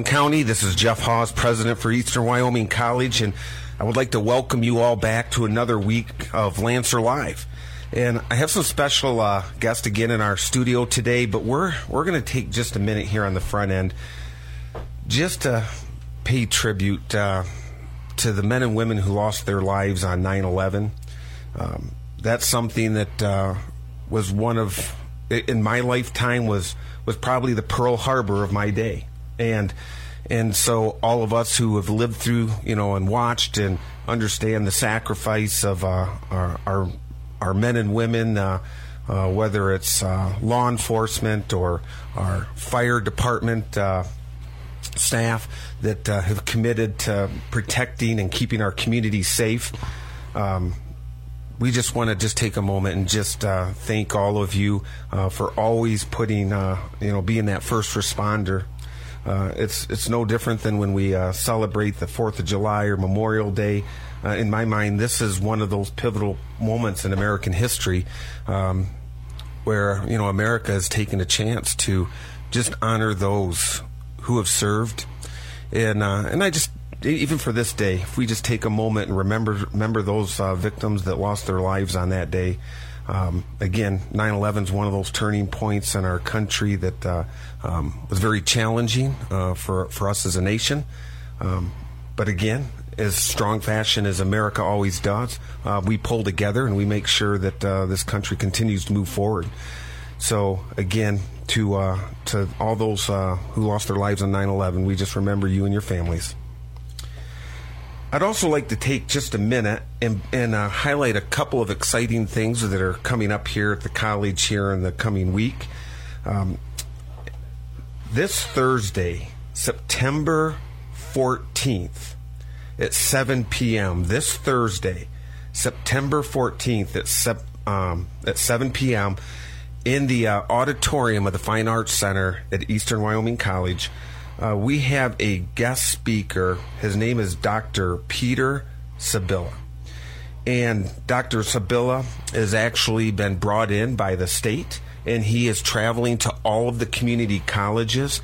County. This is Jeff Hawes, president for Eastern Wyoming College, and I would like to welcome you all back to another week of Lancer Live. And I have some special uh, guests again in our studio today, but we're we're going to take just a minute here on the front end, just to pay tribute uh, to the men and women who lost their lives on 9/11. Um, that's something that uh, was one of in my lifetime was was probably the Pearl Harbor of my day, and and so all of us who have lived through you know and watched and understand the sacrifice of uh, our, our our men and women. Uh, uh, whether it's uh, law enforcement or our fire department uh, staff that uh, have committed to protecting and keeping our communities safe. Um, we just want to just take a moment and just uh, thank all of you uh, for always putting, uh, you know, being that first responder. Uh, it's it's no different than when we uh, celebrate the Fourth of July or Memorial Day. Uh, in my mind, this is one of those pivotal moments in American history um, where you know America has taken a chance to just honor those who have served, and and I just even for this day, if we just take a moment and remember remember those uh, victims that lost their lives on that day. Um, again, 9/11 is one of those turning points in our country that uh, um, was very challenging uh, for for us as a nation. Um, but again, as strong fashion as America always does, uh, we pull together and we make sure that uh, this country continues to move forward. So again, to uh, to all those who lost their lives on 9/11, we just remember you and your families. I'd also like to take just a minute and, and uh, highlight a couple of exciting things that are coming up here at the college here in the coming week. Um, this Thursday, September 14th at 7 p.m., this Thursday, September 14th at, sep- um, at 7 p.m., in the uh, auditorium of the Fine Arts Center at Eastern Wyoming College, uh, we have a guest speaker. His name is Dr. Peter Sabilla. And Dr. Sabilla has actually been brought in by the state, and he is traveling to all of the community colleges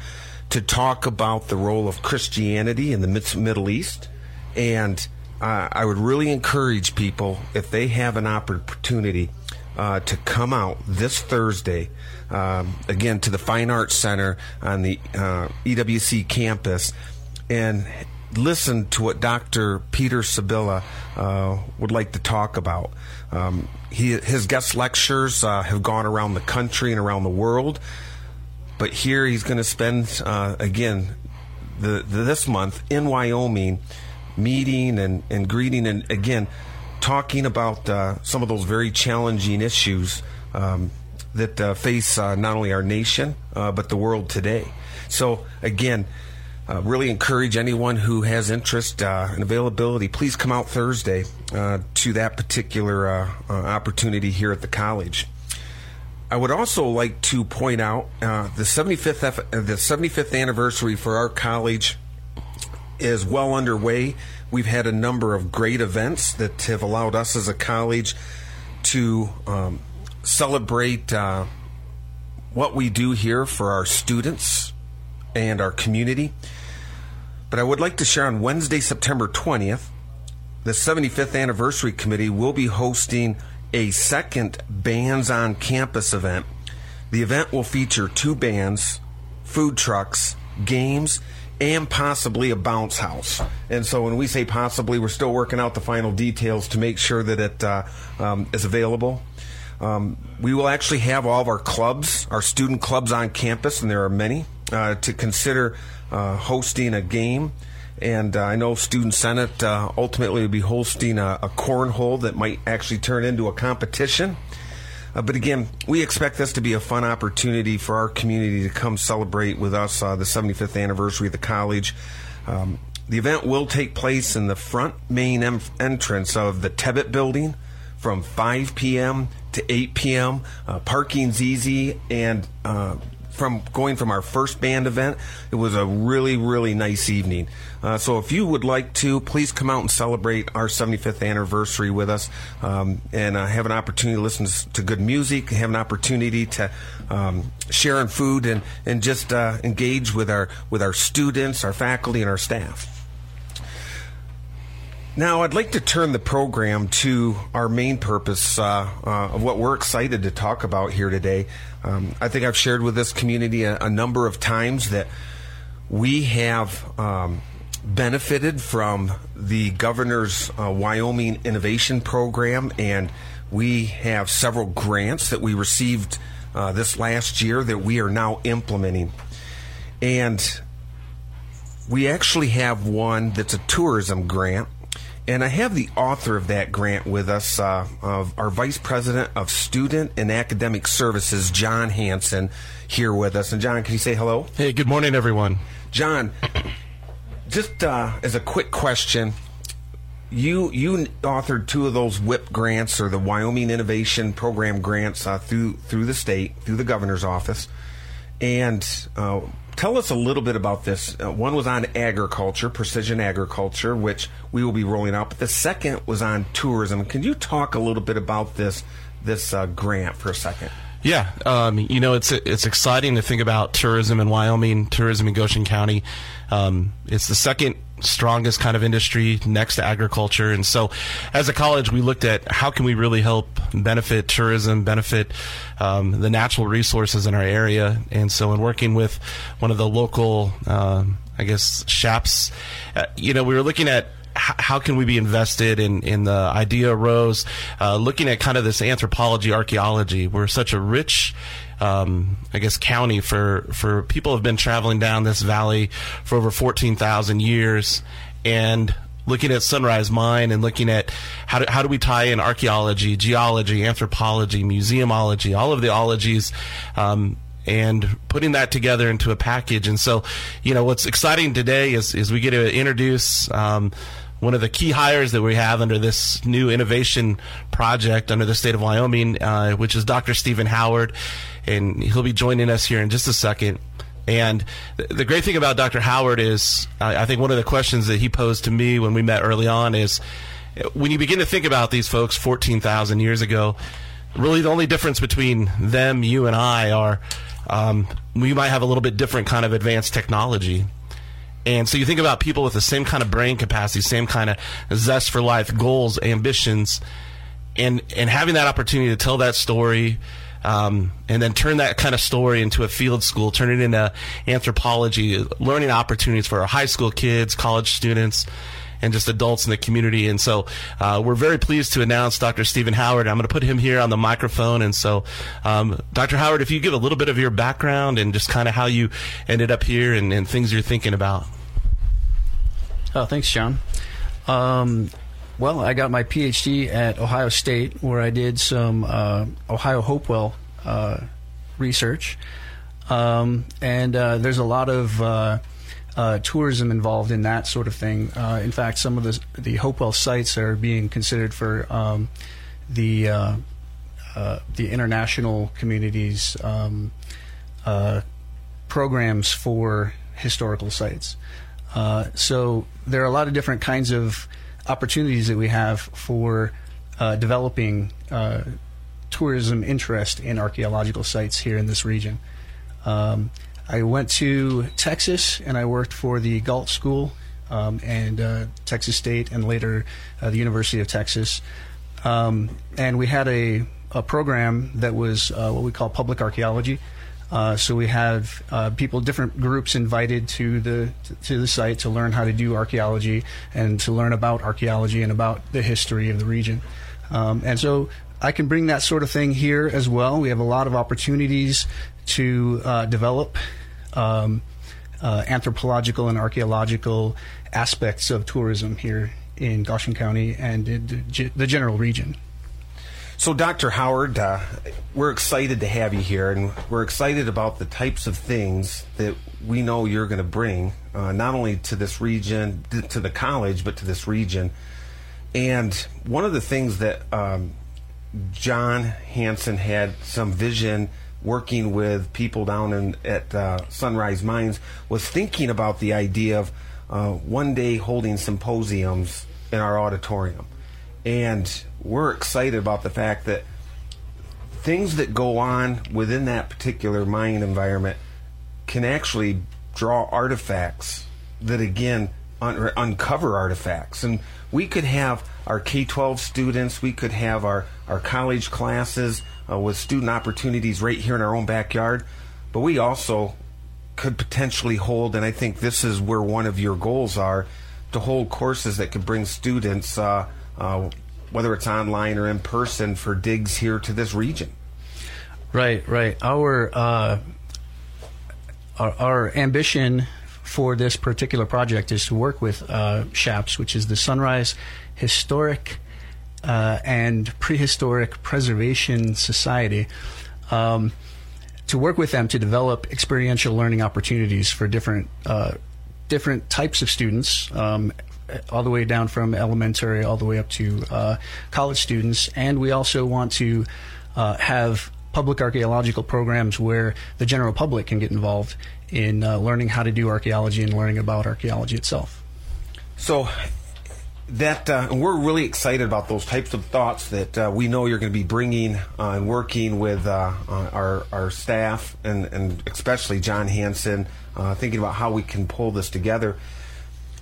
to talk about the role of Christianity in the Middle East. And uh, I would really encourage people, if they have an opportunity, uh, to come out this Thursday um, again to the Fine Arts Center on the uh, EWC campus and listen to what Dr. Peter Sabilla uh, would like to talk about. Um, he, his guest lectures uh, have gone around the country and around the world, but here he's going to spend uh, again the, the, this month in Wyoming, meeting and, and greeting and again talking about uh, some of those very challenging issues. Um, that uh, face uh, not only our nation uh, but the world today. So again, uh, really encourage anyone who has interest uh, and availability. Please come out Thursday to that particular opportunity here at the college. I would also like to point out the 75th F- the 75th anniversary for our college is well underway. We've had a number of great events that have allowed us as a college to um, celebrate uh, what we do here for our students and our community. But I would like to share on Wednesday, September 20th, the 75th Anniversary Committee will be hosting a second Bands on Campus event. The event will feature two bands, food trucks, games, and possibly a bounce house. And so when we say possibly, we're still working out the final details to make sure that it uh, um, is available. Um, we will actually have all of our clubs, our student clubs on campus, and there are many, uh, to consider uh, hosting a game. And uh, I know Student Senate uh, ultimately will be hosting a, a, cornhole that might actually turn into a competition. Uh, but again, we expect this to be a fun opportunity for our community to come celebrate with us uh, the 75th anniversary of the college. Um, the event will take place in the front main em- entrance of the Tebbit building from 5 p.m. to 8 p.m. Uh, parking's easy, and uh, from going from our first band event. It was a really, really nice evening. Uh, so if you would like to, please come out and celebrate our 75th anniversary with us um, and uh, have an opportunity to listen to good music, have an opportunity to um, share in food and, and just uh, engage with our, with our students, our faculty, and our staff. Now, I'd like to turn the program to our main purpose uh, uh, of what we're excited to talk about here today. Um, I think I've shared with this community a, a number of times that we have um, benefited from the governor's uh, Wyoming Innovation Program, and we have several grants that we received uh, this last year that we are now implementing. And we actually have one that's a tourism grant and I have the author of that grant with us, uh, of our Vice President of Student and Academic Services, John Hanson, here with us. And John, can you say hello? Hey, good morning, everyone. John, just uh, as a quick question, you you authored two of those WIP grants or the Wyoming Innovation Program grants uh, through through the state through the governor's office, and uh, tell us a little bit about this. Uh, one was on agriculture, precision agriculture, which we will be rolling out. But the second was on tourism. Can you talk a little bit about this this uh, grant for a second? Yeah, um, you know it's it's exciting to think about tourism in Wyoming, tourism in Goshen County. Um, it's the second strongest kind of industry next to agriculture, and so as a college, we looked at how can we really help benefit tourism, benefit um, the natural resources in our area, and so in working with one of the local, um, I guess, shops, uh, you know, we were looking at how can we be invested in, in the idea arose, uh, looking at kind of this anthropology, archaeology. We're such a rich, um, I guess, county for, for people have been traveling down this valley for over 14,000 years. And looking at Sunrise Mine and looking at how do, how do we tie in archaeology, geology, anthropology, museumology, all of the ologies, um, and putting that together into a package. And so, you know, what's exciting today is, is we get to introduce, um, one of the key hires that we have under this new innovation project under the state of Wyoming, uh, which is Dr. Steven Howard, and he'll be joining us here in just a second. And the great thing about Dr. Howard is, I think one of the questions that he posed to me when we met early on is, when you begin to think about these folks 14,000 years ago, really the only difference between them, you, and I are um, we might have a little bit different kind of advanced technology. And so you think about people with the same kind of brain capacity, same kind of zest for life, goals, ambitions, and and having that opportunity to tell that story, um, and then turn that kind of story into a field school, turn it into anthropology, learning opportunities for our high school kids, college students, and just adults in the community. And so uh, we're very pleased to announce Dr. Steven Howard. I'm going to put him here on the microphone. And so, um, Dr. Howard, if you give a little bit of your background and just kind of how you ended up here and, and, things you're thinking about. Oh, thanks, John. Um, well, I got my PhD at Ohio State, where I did some uh, Ohio Hopewell uh, research. Um, and uh, there's a lot of uh, uh, tourism involved in that sort of thing. Uh, in fact, some of the the Hopewell sites are being considered for um, the the international community's um, programs for historical sites. Uh, so there are a lot of different kinds of opportunities that we have for developing tourism interest in archaeological sites here in this region. Um, I went to Texas and I worked for the Gault School um, and uh, Texas State and later uh, the University of Texas. Um, and we had a, a program that was uh, what we call public archaeology. Uh, so we have uh, people, different groups invited to the to the site to learn how to do archaeology and to learn about archaeology and about the history of the region. Um, and so I can bring that sort of thing here as well. We have a lot of opportunities to uh, develop um, uh, anthropological and archaeological aspects of tourism here in Goshen County and the, the general region. So, Dr. Howard, uh, we're excited to have you here, and we're excited about the types of things that we know you're going to bring, uh, not only to this region, to the college, but to this region. And one of the things that um, John Hanson had some vision working with people down in at uh, Sunrise Mines, was thinking about the idea of uh, one day holding symposiums in our auditorium, and we're excited about the fact that things that go on within that particular mine environment can actually draw artifacts that again un- uncover artifacts. And we could have our K-12 students we could have our, our college classes uh, with student opportunities right here in our own backyard. But we also could potentially hold and I think this is where one of your goals are to hold courses that could bring students uh, uh, whether it's online or in person for digs here to this region Right, right. Our uh, our, our ambition for this particular project is to work with uh, SHAPS, which is the Sunrise Historic uh, and Prehistoric Preservation Society, um, to work with them to develop experiential learning opportunities for different uh, different types of students. Um, all the way down from elementary all the way up to uh, college students, and we also want to uh, have public archaeological programs where the general public can get involved in uh, learning how to do archaeology and learning about archaeology itself. So that uh, we're really excited about those types of thoughts that uh, we know you're going to be bringing uh, and working with uh, uh, our our staff and and especially John Hanson, uh, thinking about how we can pull this together.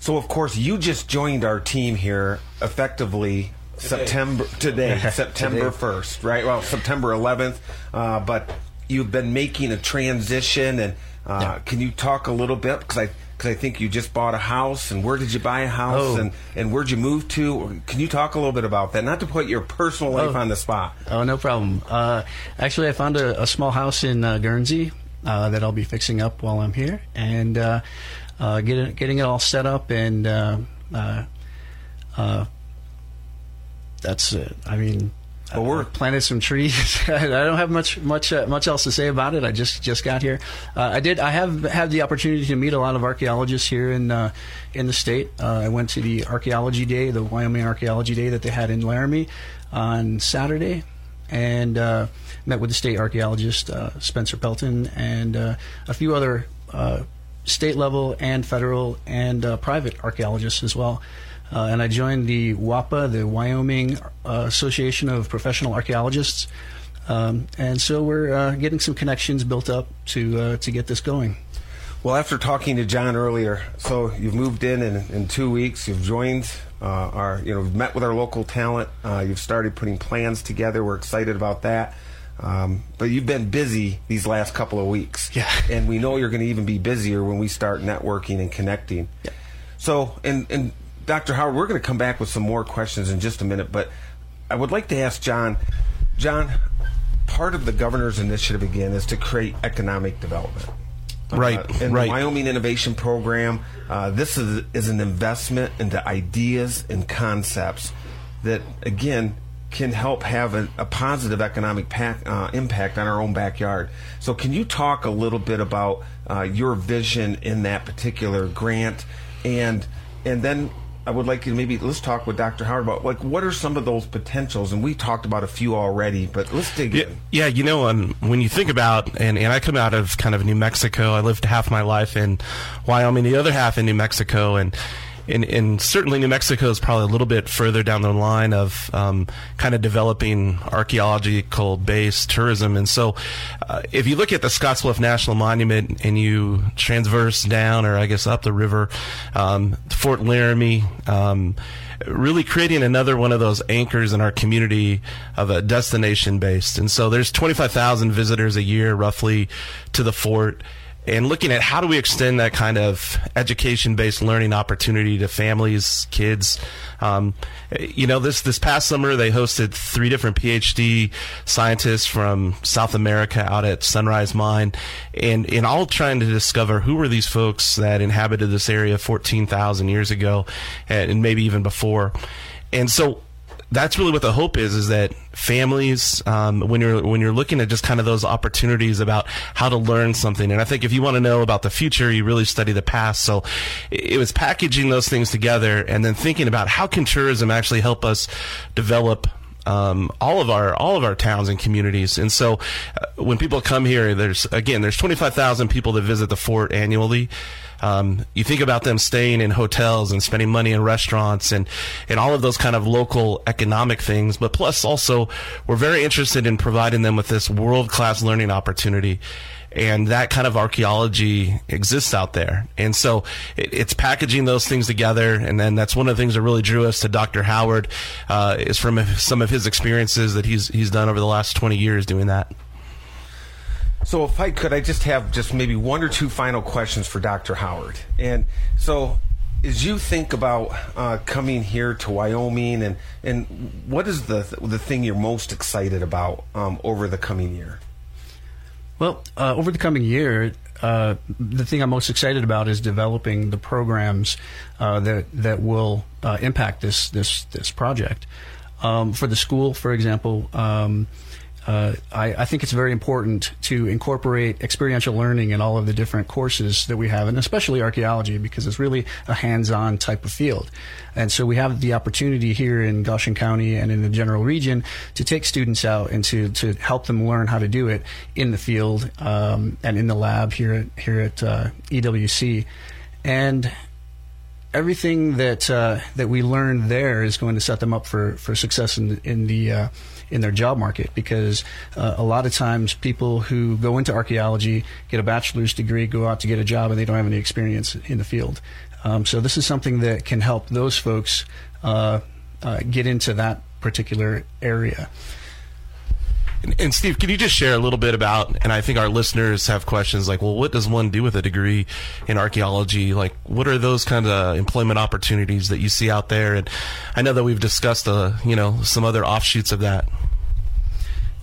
So of course you just joined our team here effectively September today, September first, right? Well, September 11th, uh, but you've been making a transition, and uh, yeah. can you talk a little bit because I because I think you just bought a house, and where did you buy a house, oh. and and where'd you move to? Can you talk a little bit about that? Not to put your personal life oh. on the spot. Oh, no problem. Uh, actually, I found a, a small house in uh, Guernsey uh, that I'll be fixing up while I'm here, and uh, getting getting it all set up and that's it. I mean, well, we're planted some trees. I don't have much much uh, much else to say about it. I just just got here. Uh, I did. I have had the opportunity to meet a lot of archaeologists here in uh, in the state. Uh, I went to the archaeology day, the Wyoming Archaeology Day that they had in Laramie on Saturday, and uh, met with the state archaeologist uh, Spencer Pelton and a few other state level and federal and private archaeologists as well. Uh, and I joined the WAPA, the Wyoming uh, Association of Professional Archaeologists. Um, and so we're uh, getting some connections built up to uh, to get this going. Well, after talking to John earlier, so you've moved in in, in two weeks. You've joined uh, our, you know, met with our local talent. Uh, you've started putting plans together. We're excited about that. Um, but you've been busy these last couple of weeks. Yeah. And we know you're going to even be busier when we start networking and connecting. Yeah. So, and, and Dr. Howard, we're going to come back with some more questions in just a minute, but I would like to ask John. John, part of the governor's initiative again is to create economic development. Right, uh, in right. the Wyoming Innovation Program, uh, this is, is an investment into ideas and concepts that, again, can help have a, a positive economic pack, uh, impact on our own backyard. So, can you talk a little bit about uh, your vision in that particular grant, and and then I would like you to maybe let's talk with Dr. Howard about like what are some of those potentials, and we talked about a few already, but let's dig yeah, in. Yeah, you know, um, when you think about and and I come out of kind of New Mexico. I lived half my life in Wyoming, the other half in New Mexico, and and, and certainly New Mexico is probably a little bit further down the line of um, kind of developing archaeological based tourism. And so, uh, if you look at the Scotts Bluff National Monument and you transverse down, or I guess up the river, um, Fort Laramie. Um, really creating another one of those anchors in our community of a destination based. And so there's 25,000 visitors a year roughly to the fort and looking at how do we extend that kind of education-based learning opportunity to families, kids. Um, you know, this this past summer they hosted three different PhD scientists from South America out at Sunrise Mine, and and all trying to discover who were these folks that inhabited this area 14,000 years ago, and maybe even before. And so that's really what the hope is is that families um, when you're when you're looking at just kind of those opportunities about how to learn something and i think if you want to know about the future you really study the past. So it was packaging those things together and then thinking about how can tourism actually help us develop um, all of our all of our towns and communities. And so, uh, when people come here, there's again there's 25,000 people that visit the fort annually. Um, you think about them staying in hotels and spending money in restaurants and, and all of those kind of local economic things. But plus also, we're very interested in providing them with this world class learning opportunity and that kind of archaeology exists out there. And so it, it's packaging those things together, and then that's one of the things that really drew us to Dr. Howard uh, is from some of his experiences that he's he's done over the last twenty years doing that. So, if I could, I just have just maybe one or two final questions for Dr. Howard. And so, as you think about uh, coming here to Wyoming, and and what is the the thing you're most excited about um, over the coming year? Well, uh, over the coming year, uh, the thing I'm most excited about is developing the programs uh, that that will uh, impact this this this project. Um, for the school, for example. Um, uh, I, I, think it's very important to incorporate experiential learning in all of the different courses that we have, and especially archaeology, because it's really a hands-on type of field. And so we have the opportunity here in Goshen County and in the general region to take students out and to, to help them learn how to do it in the field um, and in the lab here at, here at uh, EWC. And everything that uh, that we learn there is going to set them up for, for success in in the uh, in their job market because uh, a lot of times people who go into archaeology get a bachelor's degree, go out to get a job, and they don't have any experience in the field. Um, so this is something that can help those folks uh, uh, get into that particular area. And, Steve, can you just share a little bit about? And I think our listeners have questions like, well, what does one do with a degree in archaeology? Like, what are those kind of employment opportunities that you see out there? And I know that we've discussed, uh, you know, some other offshoots of that.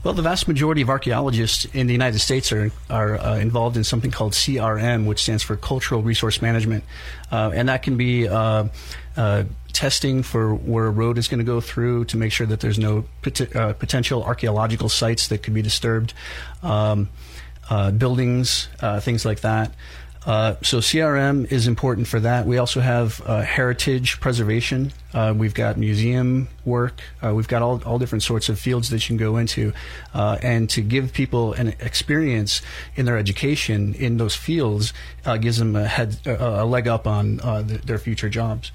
Well, the vast majority of archaeologists in the United States are are uh, involved in something called CRM, which stands for Cultural Resource Management, uh, and that can be uh, uh testing for where a road is going to go through to make sure that there's no pot- uh, potential archaeological sites that could be disturbed, um, uh, buildings, things like that. Uh, so CRM is important for that. We also have uh, heritage preservation. Uh, we've got museum work. Uh, we've got all, all different sorts of fields that you can go into. Uh, and to give people an experience in their education in those fields gives them a, head, a leg up on the, their future jobs.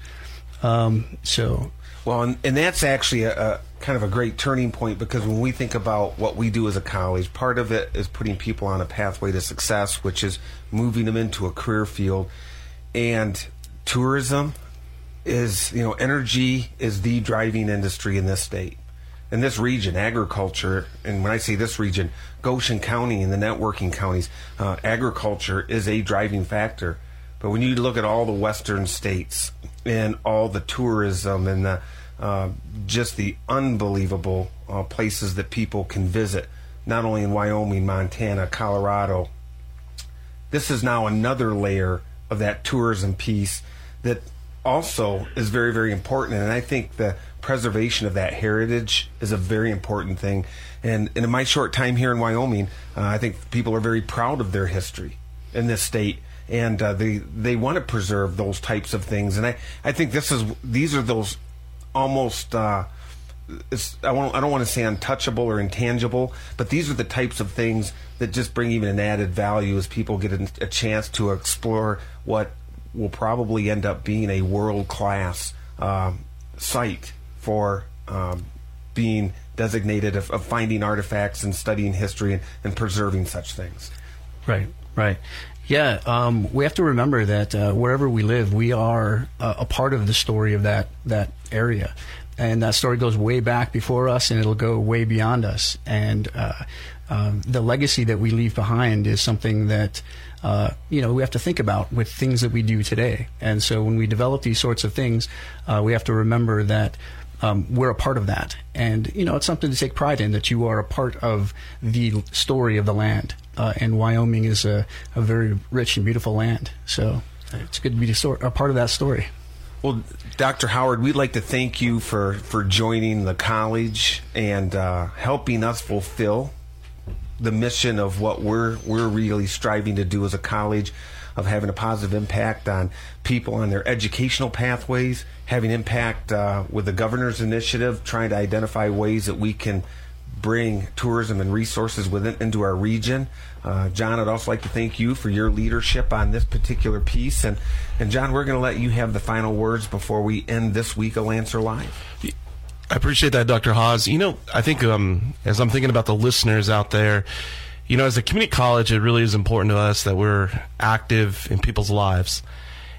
Um, so well, and, and that's actually a, kind of a great turning point because when we think about what we do as a college, part of it is putting people on a pathway to success, which is moving them into a career field. And tourism is, you know, energy is the driving industry in this state. In this region, agriculture, and when I say this region, Goshen County and the networking counties, uh, agriculture is a driving factor. But when you look at all the western states and all the tourism and the uh, just the unbelievable uh, places that people can visit, not only in Wyoming, Montana, Colorado. This is now another layer of that tourism piece that also is very, very important. And I think the preservation of that heritage is a very important thing. And, and in my short time here in Wyoming, uh, I think people are very proud of their history in this state and uh, they they want to preserve those types of things. And I, I think this is these are those almost uh, I, won't, I don't want to say untouchable or intangible, but these are the types of things that just bring even an added value as people get a, a chance to explore what will probably end up being a world class um, site for um, being designated of, of, finding artifacts and studying history and, and preserving such things. Right, right. Yeah, um, we have to remember that uh, wherever we live, we are uh, a part of the story of that that area, and that story goes way back before us, and it'll go way beyond us. And uh, um, the legacy that we leave behind is something that uh, you know we have to think about with things that we do today. And so when we develop these sorts of things, uh, we have to remember that um, we're a part of that. And, you know, it's something to take pride in that you are a part of the story of the land. Uh, and Wyoming is a, a very rich and beautiful land. So it's good to be a part of that story. Well, Dr. Howard, we'd like to thank you for, for joining the college and uh, helping us fulfill the mission of what we're we're really striving to do as a college. of having a positive impact on people on their educational pathways, having impact uh, with the governor's initiative, trying to identify ways that we can bring tourism and resources within into our region. Uh, John, I'd also like to thank you for your leadership on this particular piece. And, and John, we're going to let you have the final words before we end this week of Lancer Live. I appreciate that, Dr. Hawes. You know, I think um, as I'm thinking about the listeners out there, you know, as a community college, it really is important to us that we're active in people's lives.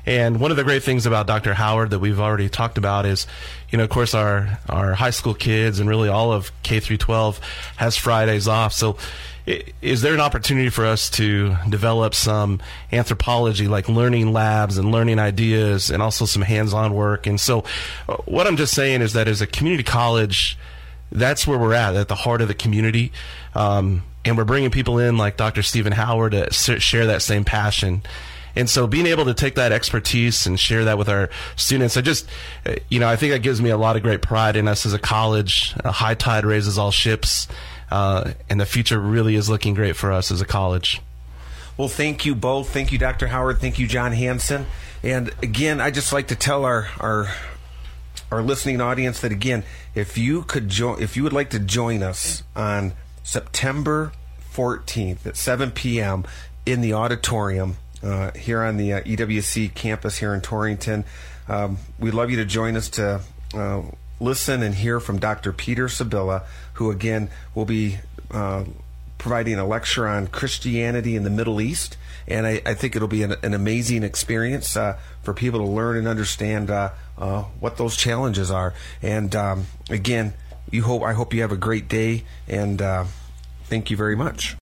And one of the great things about Dr. Howard that we've already talked about is, you know, of course, our, our high school kids and really all of K through 12 has Fridays off. So, is there an opportunity for us to develop some anthropology, like learning labs and learning ideas, and also some hands-on work? And so, uh, what I'm just saying is that as a community college, that's where we're at, at the heart of the community. Um, and we're bringing people in like Dr. Steven Howard to share that same passion. And so being able to take that expertise and share that with our students, I just, you know, I think that gives me a lot of great pride in us as a college. A high tide raises all ships. Uh, and the future really is looking great for us as a college. Well, thank you both. Thank you, Dr. Howard. Thank you, John Hanson. And again, I just like to tell our our our listening audience that again, if you could join, if you would like to join us on September 14th at 7 p.m. in the auditorium uh, here on the uh, EWC campus here in Torrington, um, we'd love you to join us to uh, listen and hear from Dr. Peter Sabilla, who again will be uh, providing a lecture on Christianity in the Middle East. And I, I think it'll be an, an amazing experience uh, for people to learn and understand uh, what those challenges are. And um, again, you hope I hope you have a great day. And thank you very much.